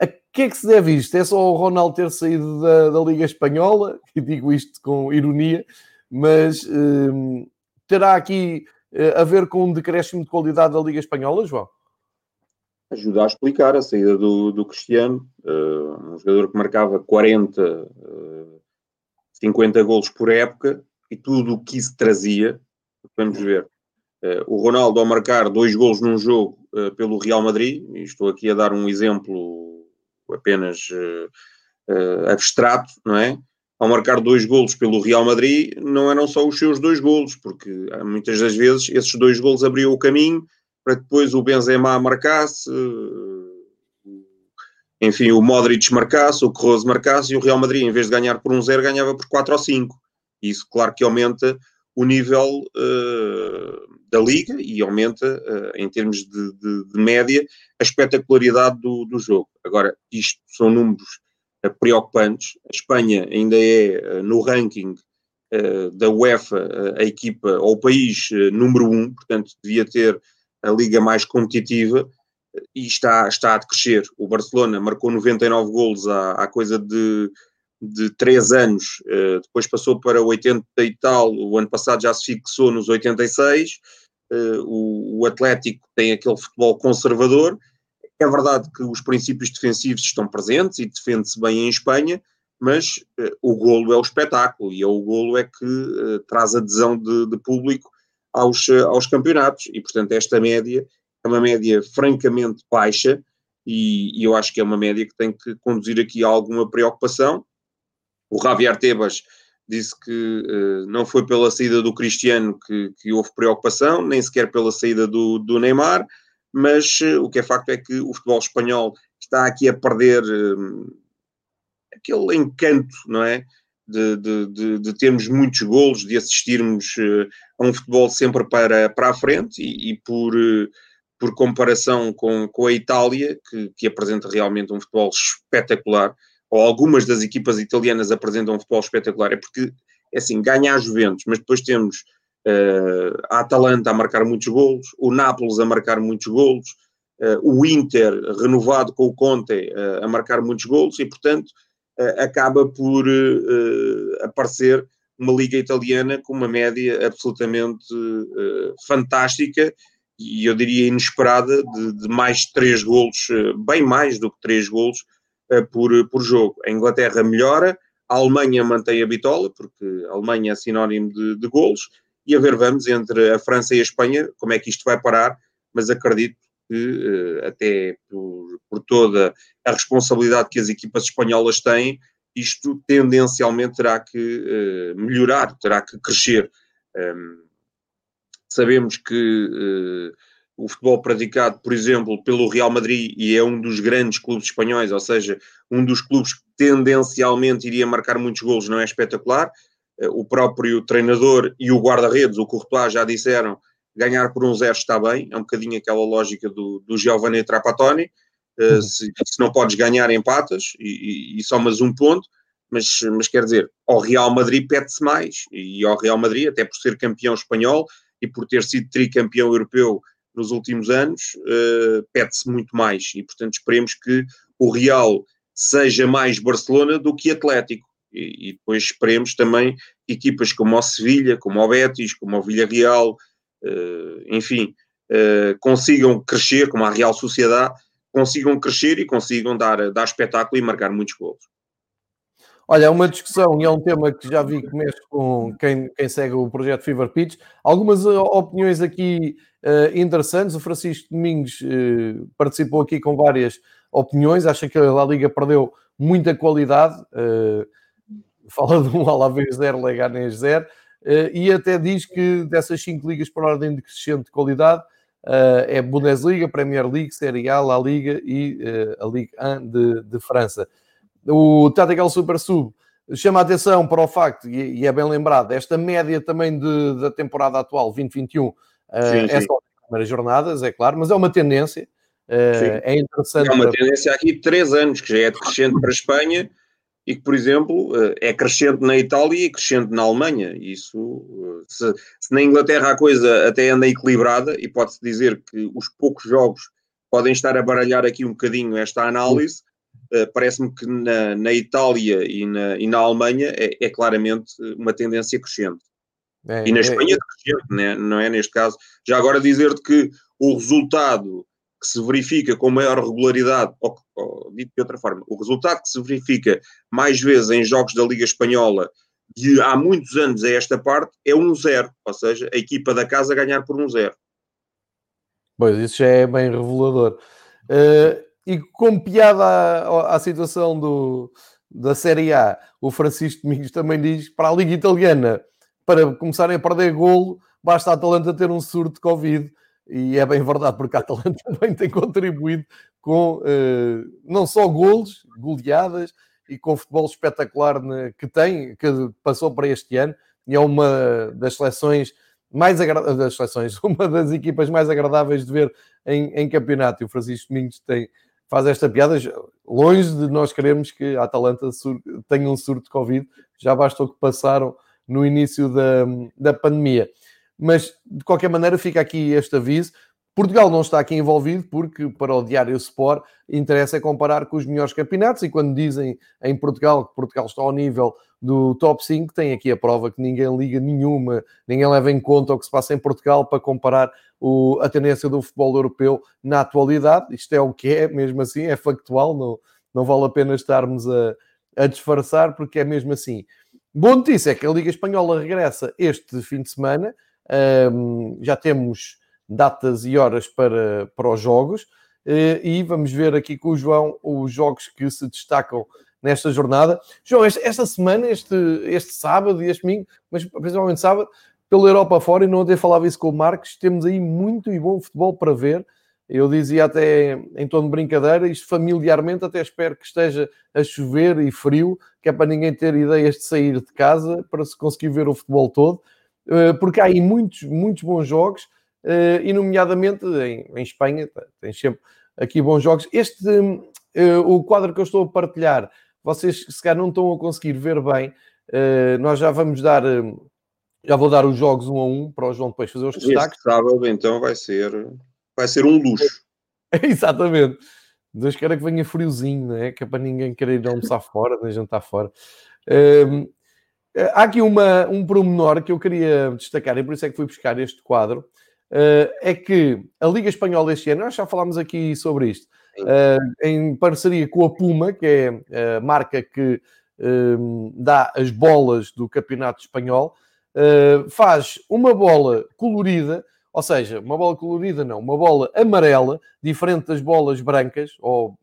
A que é que se deve isto? É só o Ronaldo ter saído da, da Liga Espanhola, e digo isto com ironia, mas uh, terá aqui uh, a ver com um decréscimo de qualidade da Liga Espanhola, João? ajuda a explicar a saída do, do Cristiano, uh, um jogador que marcava 40, uh, 50 golos por época e tudo o que isso trazia. Vamos ver. Uh, o Ronaldo, ao marcar dois golos num jogo pelo Real Madrid, e estou aqui a dar um exemplo apenas uh, abstrato, não é? ao marcar dois golos pelo Real Madrid, não eram só os seus dois golos, porque muitas das vezes esses dois golos abriam o caminho para depois o Benzema marcasse, enfim, o Modric marcasse, o Kroos marcasse e o Real Madrid, em vez de ganhar por um zero, ganhava por 4 ou 5. Isso, claro que aumenta o nível uh, da liga e aumenta, uh, em termos de, de, de, média, a espetacularidade do, do jogo. Agora, isto são números uh, preocupantes. A Espanha ainda é, no ranking da UEFA, a equipa ou o país número um, portanto, devia ter a liga mais competitiva e está, está a crescer. O Barcelona marcou 99 golos há, há coisa de, de 3 anos, depois passou para 80 e tal, o ano passado já se fixou nos 86. Uh, o, Atlético tem aquele futebol conservador. É verdade que os princípios defensivos estão presentes e defende-se bem em Espanha, mas uh, o golo é o espetáculo e é o golo é que traz adesão de, de público aos, aos campeonatos e, portanto, esta média é uma média francamente baixa e, e, eu acho que é uma média que tem que conduzir aqui a alguma preocupação. O Javier Tebas disse que uh, não foi pela saída do Cristiano que, que, houve preocupação, nem sequer pela saída do, do Neymar, mas uh, o que é facto é que o futebol espanhol está aqui a perder uh, aquele encanto, não é? De, de, de, de, termos muitos golos, de assistirmos a um futebol sempre para, para a frente e, e por por comparação com, com a Itália, que, que apresenta realmente um futebol espetacular, ou algumas das equipas italianas apresentam um futebol espetacular, é porque, é assim, ganha a Juventus, mas depois temos uh, a Atalanta a marcar muitos golos, o Nápoles a marcar muitos golos, uh, o Inter, renovado com o Conte, uh, a marcar muitos golos, e, portanto, acaba por aparecer uma liga italiana com uma média absolutamente fantástica e eu diria inesperada, de, de mais 3 golos, bem mais do que 3 golos por, por jogo. A Inglaterra melhora, a Alemanha mantém a bitola, porque a Alemanha é sinónimo de, de golos, e a ver vamos entre a França e a Espanha como é que isto vai parar, mas acredito que uh, até por, por, toda a responsabilidade que as equipas espanholas têm, isto tendencialmente terá que uh, melhorar, terá que crescer. Um, Sabemos que uh, o futebol praticado, por exemplo, pelo Real Madrid, e é um dos grandes clubes espanhóis, ou seja, um dos clubes que tendencialmente iria marcar muitos golos, não é espetacular. Uh, o próprio treinador e o guarda-redes, o Courtois, já disseram ganhar por um zero está bem, é um bocadinho aquela lógica do, do Giovanni Trapattoni. Uh, se, se, não podes ganhar, empatas e, e, e somas um ponto, mas, mas quer dizer, ao Real Madrid pede-se mais, e ao Real Madrid, até por ser campeão espanhol, e por ter sido tricampeão europeu nos últimos anos, uh, pede-se muito mais. E, portanto, esperemos que o Real seja mais Barcelona do que Atlético. E, e depois esperemos também equipas como o Sevilha, como o Betis, como o Villarreal, uh, enfim, uh, consigam crescer, como a Real Sociedade, consigam crescer e consigam dar, dar espetáculo e marcar muitos gols. Olha, é uma discussão e é um tema que já vi que mexe com quem, quem segue o projeto Fever Pitch. Algumas uh, opiniões aqui uh, interessantes. O Francisco Domingos uh, participou aqui com várias opiniões. Acha que a La Liga perdeu muita qualidade. Uh, fala de um Alavés 0, Leganés 0. e até diz que dessas cinco ligas por ordem de crescente qualidade é Bundesliga, Premier League, Série A, La Liga e a Ligue 1 de, de França o Tactical Super Sub chama a atenção para o facto, e, é bem lembrado, esta média também de, da temporada atual, 2021, uh, eh, é só nas primeiras jornadas, é claro, mas é uma tendência. Uh, é interessante. É uma tendência aqui de três anos, que já é crescente para a Espanha e que, por exemplo, uh, é crescente na Itália e crescente na Alemanha. Isso, se, se, na Inglaterra a coisa até anda equilibrada, e pode-se dizer que os poucos jogos podem estar a baralhar aqui um bocadinho esta análise, Parece-me que na, na, Itália e na, e na Alemanha é, é, claramente uma tendência crescente. É, e na é, Espanha é, crescente, né? não é neste caso. Já agora dizer-te que o resultado que se verifica com maior regularidade, ou, ou, dito de outra forma, o resultado que se verifica mais vezes em jogos da Liga Espanhola de há muitos anos a esta parte é um zero, ou seja, a equipa da casa ganhar por um zero. Pois, isso já é bem revelador. Uh, e como piada à, à situação do, da Série A, o Francisco Domingos também diz para a Liga Italiana, para começarem a perder golo, basta a Atalanta ter um surto de Covid. E é bem verdade, porque a Atalanta também tem contribuído com uh, não só golos, goleadas e com futebol espetacular né, que tem, que passou para este ano, e é uma das seleções mais agradáveis, das seleções, uma das equipas mais agradáveis de ver em, em campeonato. E o Francisco Domingos tem, faz esta piada, longe de nós queremos que a Atalanta tenha um surto de Covid, já basta o que passaram no início da, da pandemia. Mas, de qualquer maneira, fica aqui este aviso. Portugal não está aqui envolvido porque, para o Diário Sport, interessa é comparar com os melhores campeonatos e quando dizem em Portugal que Portugal está ao nível do top 5, tem aqui a prova que ninguém liga nenhuma, ninguém leva em conta o que se passa em Portugal para comparar o, a tendência do futebol europeu na atualidade. Isto é o que é, mesmo assim, é factual, não, não vale a pena estarmos a, a disfarçar, porque é mesmo assim. Boa notícia é que a Liga Espanhola regressa este fim de semana, um, já temos datas e horas para, para os jogos eh, e vamos ver aqui com o João os jogos que se destacam nesta jornada. João, esta semana, este, este sábado e este domingo, mas principalmente sábado, pela Europa fora, e não até falava isso com o Marcos, temos aí muito e bom futebol para ver. Eu dizia até em tom de brincadeira, isto familiarmente, até espero que esteja a chover e frio, que é para ninguém ter ideias de sair de casa, para se conseguir ver o futebol todo, eh, porque há aí muitos, muitos bons jogos, eh, e nomeadamente em, em Espanha, tem sempre aqui bons jogos. Este, eh, o quadro que eu estou a partilhar, vocês se calhar não estão a conseguir ver bem, nós já vamos dar já vou dar os jogos um a um para o João depois fazer os destaques. Este sábado, então, vai ser, vai ser um luxo. Exatamente. Deus queira que venha friozinho, não é? Que é para ninguém querer ir almoçar fora, nem jantar fora. Um, há aqui uma, um promenor que eu queria destacar, e por isso é que fui buscar este quadro, uh, é que a Liga Espanhola este ano, nós já falámos aqui sobre isto, uh, em parceria com a Puma, que é a marca que um, dá as bolas do Campeonato Espanhol, uh, faz uma bola colorida, ou seja, uma bola colorida não, uma bola amarela, diferente das bolas brancas, ou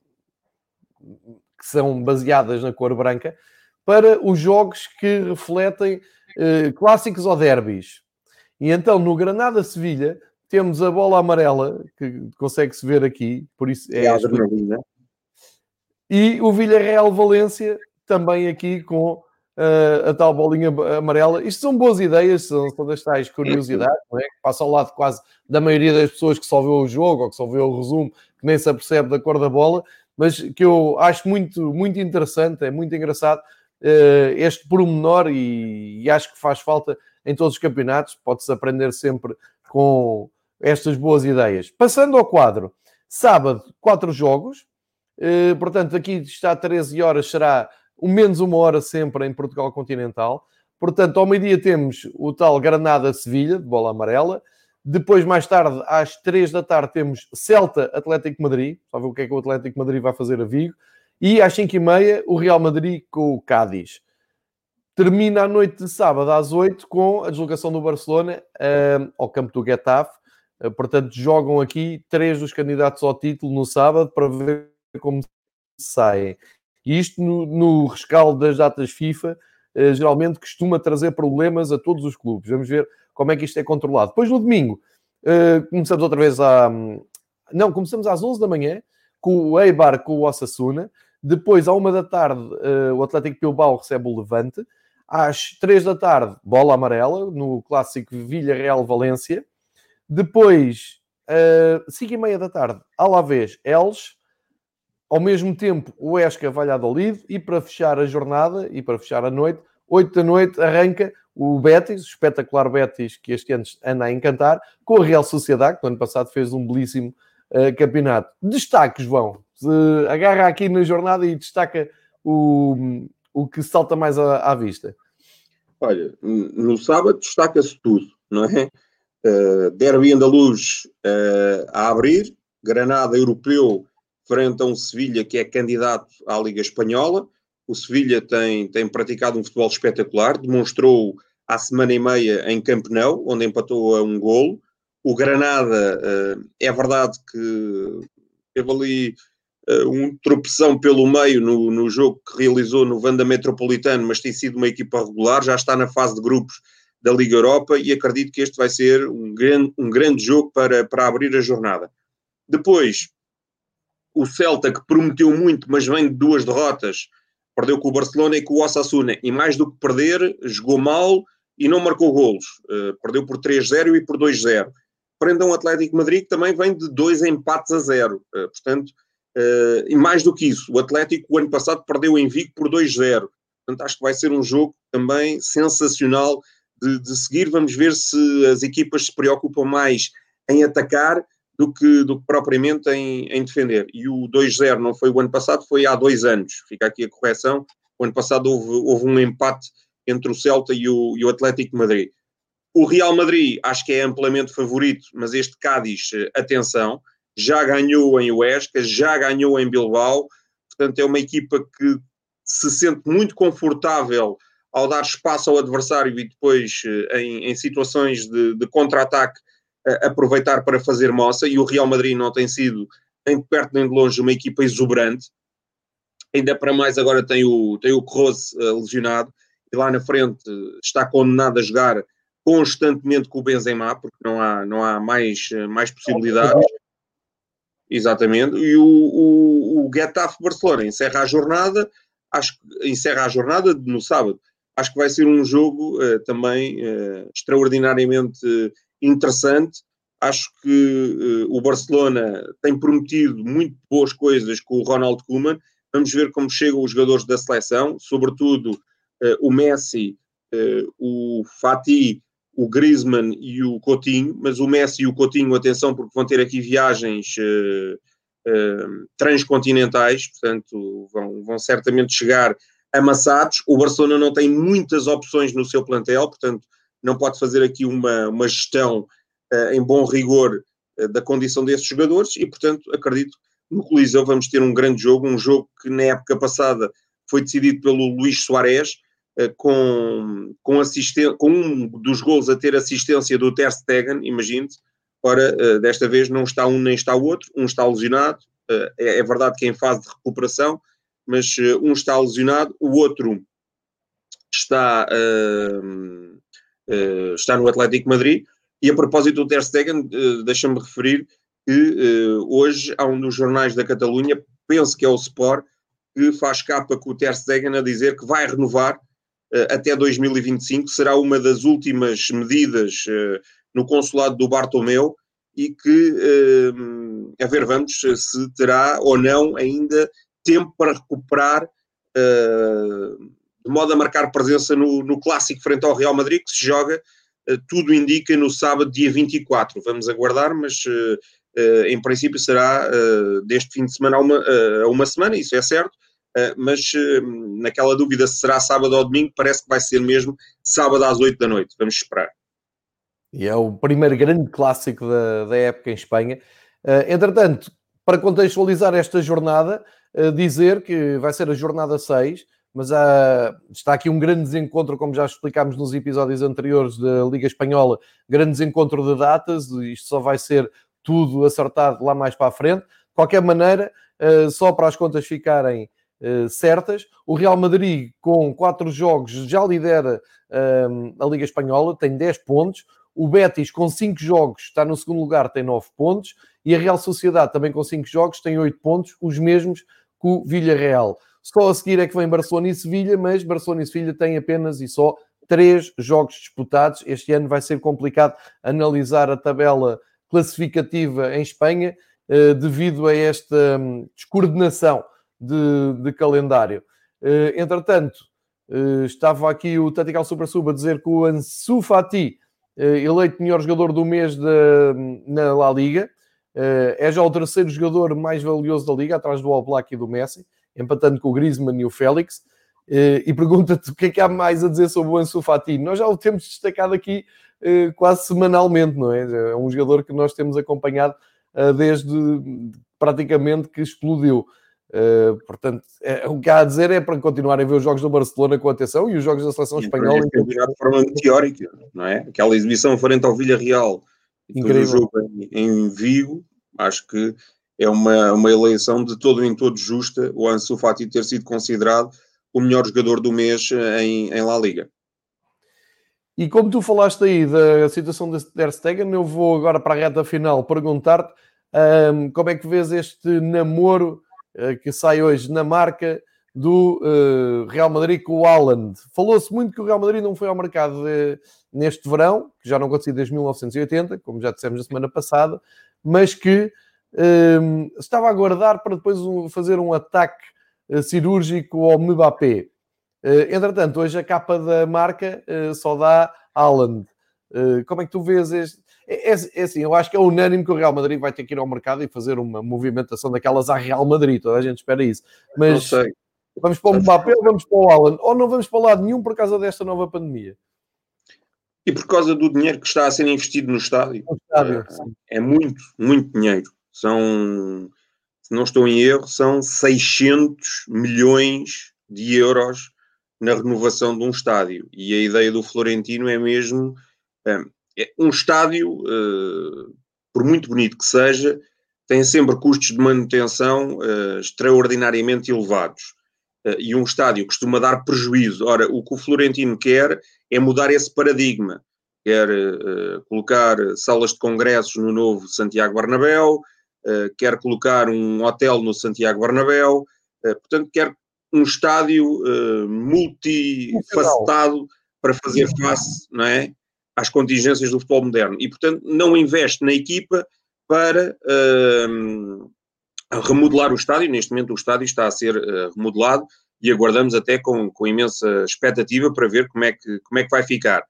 que são baseadas na cor branca, para os jogos que refletem uh, clássicos ou derbys. E então no Granada-Sevilha temos a bola amarela, que consegue-se ver aqui, por isso é. é e o Villarreal-Valência também aqui com uh, a tal bolinha amarela. Isto são boas ideias, são, são das tais curiosidades, não é? que passa ao lado quase da maioria das pessoas que só vê o jogo ou que só vê o resumo, que nem se apercebe da cor da bola, mas que eu acho muito, muito interessante, é muito engraçado uh, este pormenor e, e acho que faz falta em todos os campeonatos, pode-se aprender sempre com estas boas ideias. Passando ao quadro, sábado, quatro jogos, uh, portanto, aqui está 13 horas, será o menos uma hora sempre em Portugal Continental. Portanto, ao meio-dia temos o tal Granada-Sevilha, de bola amarela. Depois, mais tarde, às três da tarde, temos Celta-Atlético Madrid. Só ver o que é que o Atlético Madrid vai fazer a Vigo. E às cinco e meia, o Real Madrid com o Cádiz. Termina a noite de sábado às oito com a deslocação do Barcelona uh, ao campo do Getafe. Uh, portanto, jogam aqui três dos candidatos ao título no sábado para ver como saem. E isto no, no rescaldo das datas FIFA, eh, geralmente costuma trazer problemas a todos os clubes. Vamos ver como é que isto é controlado. Depois no domingo, eh, começamos outra vez a. Não, começamos às 11 da manhã com o Eibar com o Osasuna. Depois, à uma da tarde, eh, o Atlético Bilbao recebe o Levante. Às três da tarde, bola amarela, no clássico Villarreal-Valência. Depois, cinco e meia da tarde, Alavés, Elche. Ao mesmo tempo, o Esca Valladolid e para fechar a jornada e para fechar a noite, 8 da noite arranca o Betis, o espetacular Betis que este ano anda a encantar, com a Real Sociedade, que no ano passado fez um belíssimo uh, campeonato. Destaque, João. Agarra aqui na jornada e destaca o, o que salta mais à, à vista. Olha, no sábado destaca-se tudo, não é? Uh, derby andaluz uh, a abrir, Granada europeu frente a um Sevilha que é candidato à Liga Espanhola. O Sevilha tem, tem praticado um futebol espetacular, demonstrou há semana e meia em Camp Nou, onde empatou a um golo. O Granada, eh, é verdade que teve ali uh, um tropeção pelo meio no, no jogo que realizou no Vanda Metropolitano, mas tem sido uma equipa regular, já está na fase de grupos da Liga Europa e acredito que este vai ser um grande, um grande jogo para, para abrir a jornada. Depois, o Celta, que prometeu muito, mas vem de duas derrotas, perdeu com o Barcelona e com o Osasuna, e mais do que perder, jogou mal e não marcou golos. Uh, perdeu por 3-0 e por 2-0. Prendam o Atlético Madrid, que também vem de dois empates a zero. Uh, portanto, uh, e mais do que isso, o Atlético, o ano passado, perdeu em Vigo por 2-0. Portanto, acho que vai ser um jogo também sensacional de, de seguir. Vamos ver se as equipas se preocupam mais em atacar do que, do que propriamente em, em defender. E o 2-0 não foi o ano passado, foi há dois anos. Fica aqui a correção. O ano passado houve, houve um empate entre o Celta e o, e o Atlético Madrid. O Real Madrid acho que é amplamente favorito, mas este Cádiz, eh, atenção, já ganhou em Huesca, já ganhou em Bilbao, portanto é uma equipa que se sente muito confortável ao dar espaço ao adversário e depois eh, em, em situações de, de contra-ataque aproveitar para fazer moça e o Real Madrid não tem sido nem de perto nem de longe uma equipa exuberante. Ainda para mais agora tem o, tem o Corrose uh, lesionado e lá na frente está condenado a jogar constantemente com o Benzema porque não há, não há mais, eh, mais possibilidades. Exatamente. E o, o, o Getafe Barcelona encerra a jornada, acho que encerra a jornada no sábado. Acho que vai ser um jogo uh, também uh, extraordinariamente interessante. Acho que uh, o Barcelona tem prometido muito boas coisas com o Ronald Koeman. Vamos ver como chegam os jogadores da seleção, sobretudo o Messi, o Fati, o Griezmann e o Coutinho. Mas o Messi e o Coutinho, atenção, porque vão ter aqui viagens transcontinentais, portanto, vão, vão certamente chegar amassados. O Barcelona não tem muitas opções no seu plantel, portanto, não pode fazer aqui uma, uma gestão uh, em bom rigor uh, da condição desses jogadores e, portanto, acredito que no Coliseu vamos ter um grande jogo, um jogo que na época passada foi decidido pelo Luís Soares, uh, com, com, com um dos gols a ter assistência do Ter Stegen, imagine-se. Ora, desta vez não está um nem está o outro, um está lesionado, é, é verdade que em fase de recuperação, mas um está lesionado, o outro está uh, uh, está no Atlético Madrid. E a propósito do Ter Stegen, uh, deixa-me referir que hoje há um dos jornais da Catalunha, penso que é o Sport, que faz capa com o Ter Stegen a dizer que vai renovar até 2025, será uma das últimas medidas no consulado do Bartomeu e que, a ver, vamos se terá ou não ainda tempo para recuperar de modo a marcar presença no, no clássico frente ao Real Madrid, que se joga, uh, tudo indica, no sábado, dia 24. Vamos aguardar, mas uh, uh, em princípio será deste fim de semana a uma, a uma semana, isso é certo. mas naquela dúvida se será sábado ou domingo, parece que vai ser mesmo sábado às 8 da noite. Vamos esperar. E é o primeiro grande clássico da, da época em Espanha. entretanto, para contextualizar esta jornada, dizer que vai ser a jornada 6, mas há, está aqui um grande desencontro, como já explicámos nos episódios anteriores da Liga Espanhola, grande desencontro de datas, isto só vai ser tudo acertado lá mais para a frente. De qualquer maneira, eh, só para as contas ficarem eh, certas, o Real Madrid, com quatro jogos, já lidera ehm, a Liga Espanhola, tem 10 pontos. O Betis, com 5 jogos, está no segundo lugar, tem 9 pontos. E a Real Sociedade, também com 5 jogos, tem 8 pontos, os mesmos que o Villarreal. Só a seguir é que vem Barcelona e Sevilha, mas Barcelona e Sevilha têm apenas e só três jogos disputados. Este ano vai ser complicado analisar a tabela classificativa em Espanha eh, devido a esta hum, descoordenação de, de calendário. Eh, entretanto, eh, estava aqui o Tatical Super Sub a dizer que o Ansu Fati, eleito melhor jogador do mês de, na La Liga, é já o terceiro jogador mais valioso da Liga, atrás do All Black e do Messi empatando com o Griezmann e o Félix, eh, e pergunta-te o que é que há mais a dizer sobre o Ansu Fati. Nós já o temos destacado aqui eh, quase semanalmente, não é? É um jogador que nós temos acompanhado desde praticamente que explodiu. portanto, é, o que há a dizer é para continuarem a ver os jogos do Barcelona com atenção e os jogos da seleção espanhola. É de forma teórica, não é? Aquela exibição frente ao Villarreal, o jogo em, em Vigo, acho que é uma, uma eleição de todo em todo justa o Ansu Fati ter sido considerado o melhor jogador do mês em, em La Liga. E como tu falaste aí da situação de Ter Stegen, eu vou agora para a reta final perguntar-te um, como é que vês este namoro uh, que sai hoje na marca do uh, Real Madrid com o Haaland. Falou-se muito que o Real Madrid não foi ao mercado de, neste verão, que já não acontecia desde 1980, como já dissemos na semana passada, mas que um, estava a aguardar para depois fazer um ataque uh, cirúrgico ao Mbappé. Uh, entretanto, hoje a capa da marca só dá Haaland. Como é que tu vês este? É, é, é, assim, eu acho que é unânime que o Real Madrid vai ter que ir ao mercado e fazer uma movimentação daquelas à Real Madrid, toda a gente espera isso. Mas vamos para o Mbappé ou vamos para o Haaland? Ou não vamos para lado nenhum por causa desta nova pandemia? E por causa do dinheiro que está a ser investido no estádio. No estádio é, é muito, muito dinheiro. São, se não estou em erro, são 600 milhões de euros na renovação de um estádio. E a ideia do Florentino é mesmo é, um estádio, uh, por muito bonito que seja, tem sempre custos de manutenção uh, extraordinariamente elevados. Uh, e um estádio costuma dar prejuízo. Ora, o que o Florentino quer é mudar esse paradigma. Quer colocar salas de congressos no novo Santiago Bernabéu, quer colocar um hotel no Santiago Bernabéu, portanto, quer um estádio uh, multifacetado para fazer face não é, às contingências do futebol moderno. E, portanto, não investe na equipa para uh, remodelar o estádio. Neste momento, o estádio está a ser uh, remodelado e aguardamos até com, com imensa expectativa para ver como é que, como é que vai ficar.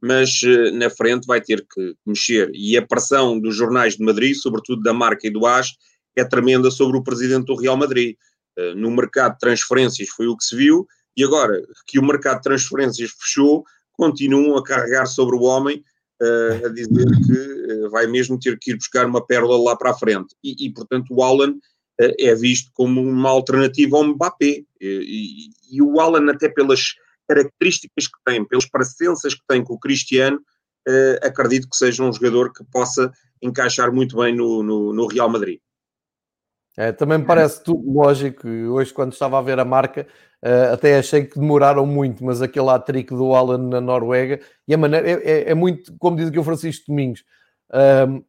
Mas na frente vai ter que mexer. E a pressão dos jornais de Madrid, sobretudo da marca e do AS, é tremenda sobre o presidente do Real Madrid eh, no mercado de transferências foi o que se viu, e agora que o mercado de transferências fechou, continuam a carregar sobre o homem, uh, a dizer que uh, vai mesmo ter que ir buscar uma pérola lá para a frente. E, e portanto, o Alan uh, é visto como uma alternativa ao Mbappé. E, e, o Alan, até pelas características que tem, pelas parecenças que tem com o Cristiano, acredito que seja um jogador que possa encaixar muito bem no, no, no Real Madrid. É, também me parece tudo lógico. Hoje, quando estava a ver a marca, uh, até achei que demoraram muito, mas aquele atrique do Alan na Noruega, e a maneira, é, é, é muito, como diz aqui o Francisco Domingos, uh,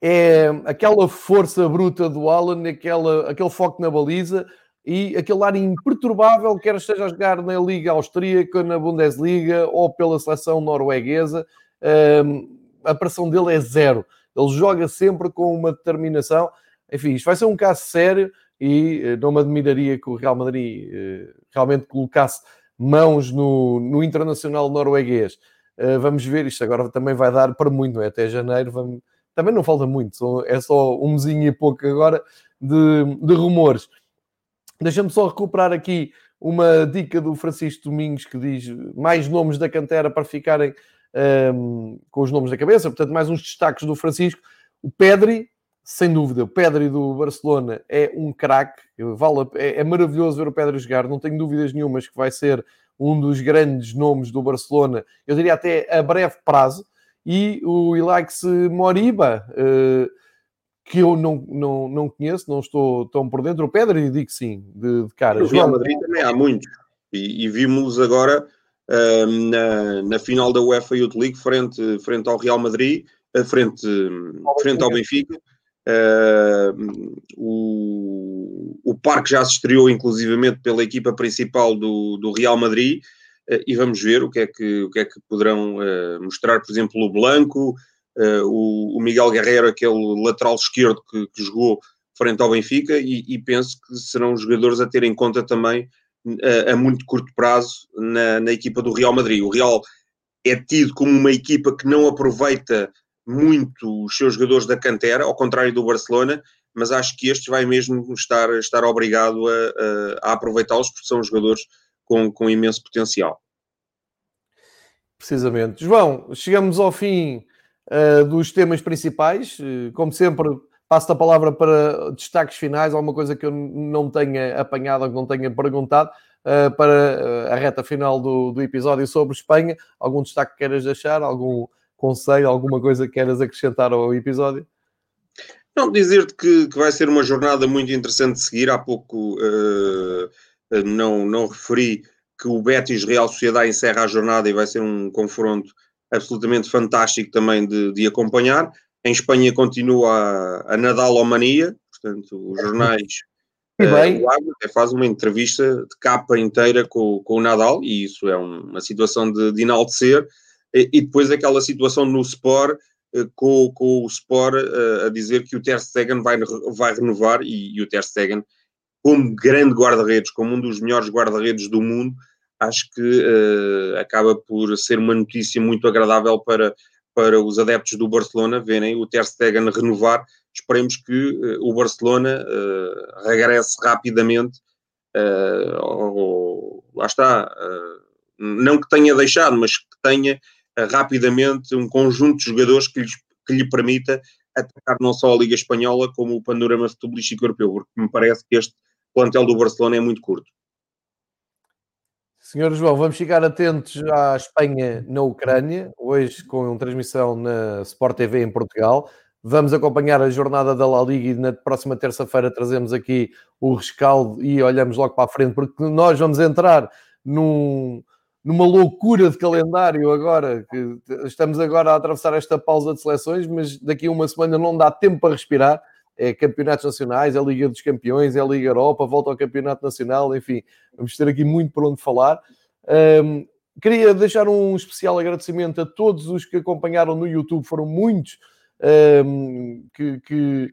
é aquela força bruta do Alan, aquela, aquele foco na baliza e aquele ar imperturbável, quer esteja a jogar na Liga Austríaca, na Bundesliga ou pela seleção norueguesa, uh, a pressão dele é zero. Ele joga sempre com uma determinação enfim, isto vai ser um caso sério e eh, não me admiraria que o Real Madrid eh, realmente colocasse mãos no, no internacional norueguês. Eh, vamos ver, isto agora também vai dar para muito, é? Até janeiro, vamos... também não falta muito, é só um mesinho e pouco agora de, de rumores. Deixa-me só recuperar aqui uma dica do Francisco Domingos que diz mais nomes da cantera para ficarem um, ehm, com os nomes da cabeça, portanto, mais uns destaques do Francisco. O Pedri, sem dúvida, o Pedri do Barcelona é um craque, vale, é, é, maravilhoso ver o Pedri jogar, não tenho dúvidas nenhumas que vai ser um dos grandes nomes do Barcelona, eu diria até a breve prazo, e o Ilaix Moriba, uh, que eu não, não, não conheço, não estou tão por dentro, o Pedri digo sim, de, de cara. No Real Madrid também há muitos, e, e vimos agora uh, na, na final da UEFA Youth League frente, frente ao Real Madrid, uh, frente, frente ao Benfica, Uh, o, o Parque já se estreou inclusivamente pela equipa principal do, do Real Madrid. Uh, e vamos ver o que é que, o que, é que poderão uh, mostrar, por exemplo, o Blanco, o, o, Miguel Guerreiro, aquele lateral esquerdo que, que jogou frente ao Benfica. E, e, penso que serão jogadores a ter em conta também a muito curto prazo na, na equipa do Real Madrid. O Real é tido como uma equipa que não aproveita muito os seus jogadores da cantera, ao contrário do Barcelona, mas acho que este vai mesmo estar, estar obrigado a, a, aproveitá-los, porque são jogadores com, com imenso potencial. Precisamente. João, chegamos ao fim uh, dos temas principais. Uh, como sempre, passo a palavra para destaques finais, alguma coisa que eu não tenha apanhado ou que não tenha perguntado uh, para a reta final do, do episódio sobre Espanha. Algum destaque que queiras deixar? Algum conselho, alguma coisa que queiras acrescentar ao episódio? Não, dizer-te que, que, vai ser uma jornada muito interessante de seguir. Há pouco uh, não, não referi que o Betis Real Sociedade encerra a jornada e vai ser um confronto absolutamente fantástico também de, de acompanhar. Em Espanha continua a, a Nadal Omania, portanto, os jornais. E bem. Uh, faz uma entrevista de capa inteira com, com o Nadal, e isso é um, uma situação de, de enaltecer. E, depois aquela situação no Sport, uh, com, com o Sport uh, a dizer que o Ter Stegen vai, vai renovar, e, e o Ter Stegen, como grande guarda-redes, como um dos melhores guarda-redes do mundo, acho que uh, acaba por ser uma notícia muito agradável para, para os adeptos do Barcelona verem o Ter Stegen renovar. Esperemos que uh, o Barcelona uh, regresse rapidamente. Ou, lá está, não que tenha deixado, mas que tenha rapidamente um conjunto de jogadores que, lhes, que lhe permita atacar não só a Liga Espanhola como o panorama futebolístico europeu, porque me parece que este plantel do Barcelona é muito curto. Senhor João, vamos ficar atentos à Espanha na Ucrânia, hoje com transmissão na Sport TV em Portugal. Vamos acompanhar a jornada da La Liga e na próxima terça-feira trazemos aqui o rescaldo e olhamos logo para a frente, porque nós vamos entrar num, numa loucura de calendário agora, que estamos agora a atravessar esta pausa de seleções, mas daqui a uma semana não dá tempo para respirar é campeonatos nacionais, é a Liga dos Campeões, é a Liga Europa, volta ao Campeonato Nacional, enfim, vamos ter aqui muito por onde falar. Um, queria deixar um especial agradecimento a todos os que acompanharam no YouTube, foram muitos, um, que, que,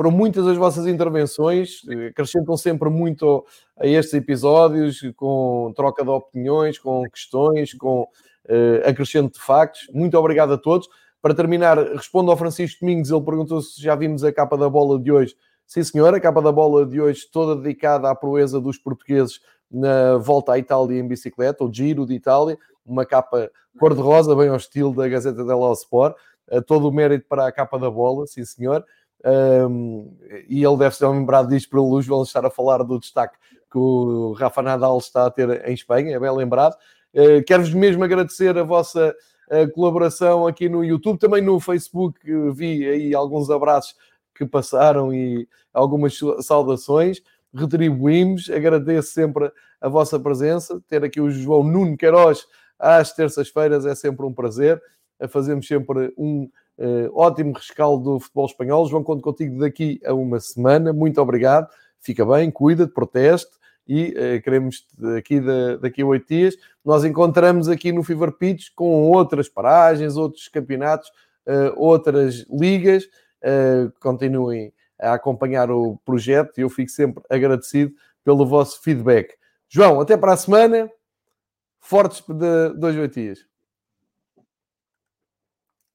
foram muitas as vossas intervenções, acrescentam sempre muito a estes episódios, com troca de opiniões, com questões, com uh, acrescento de factos. Muito obrigado a todos. Para terminar, respondo ao Francisco Domingos, ele perguntou se já vimos a capa da bola de hoje. Sim, senhor, a capa da bola de hoje toda dedicada à proeza dos portugueses na volta à Itália em bicicleta, o Giro de Itália, uma capa cor-de-rosa, bem ao estilo da Gazeta dello Sport, todo o mérito para a capa da bola, sim senhor. Um, e ele deve ser lembrado disto pelo vamos estar a falar do destaque que o Rafa Nadal está a ter em Espanha, é bem lembrado. Uh, Quero-vos mesmo agradecer a vossa a colaboração aqui no YouTube, também no Facebook vi aí alguns abraços que passaram e algumas saudações. Retribuímos, agradeço sempre a vossa presença. Ter aqui o João Nuno Queiroz às terças-feiras é sempre um prazer. Fazemos sempre um uh, ótimo rescaldo do futebol espanhol. João, conto contigo daqui a uma semana. Muito obrigado. Fica bem, cuida-te, proteste e uh, queremos aqui de, daqui a oito dias. Nós encontramos aqui no Fever Pitch com outras paragens, outros campeonatos, uh, outras ligas. Uh, continuem a acompanhar o projeto e eu fico sempre agradecido pelo vosso feedback. João, até para a semana. Fortes de dois oito dias.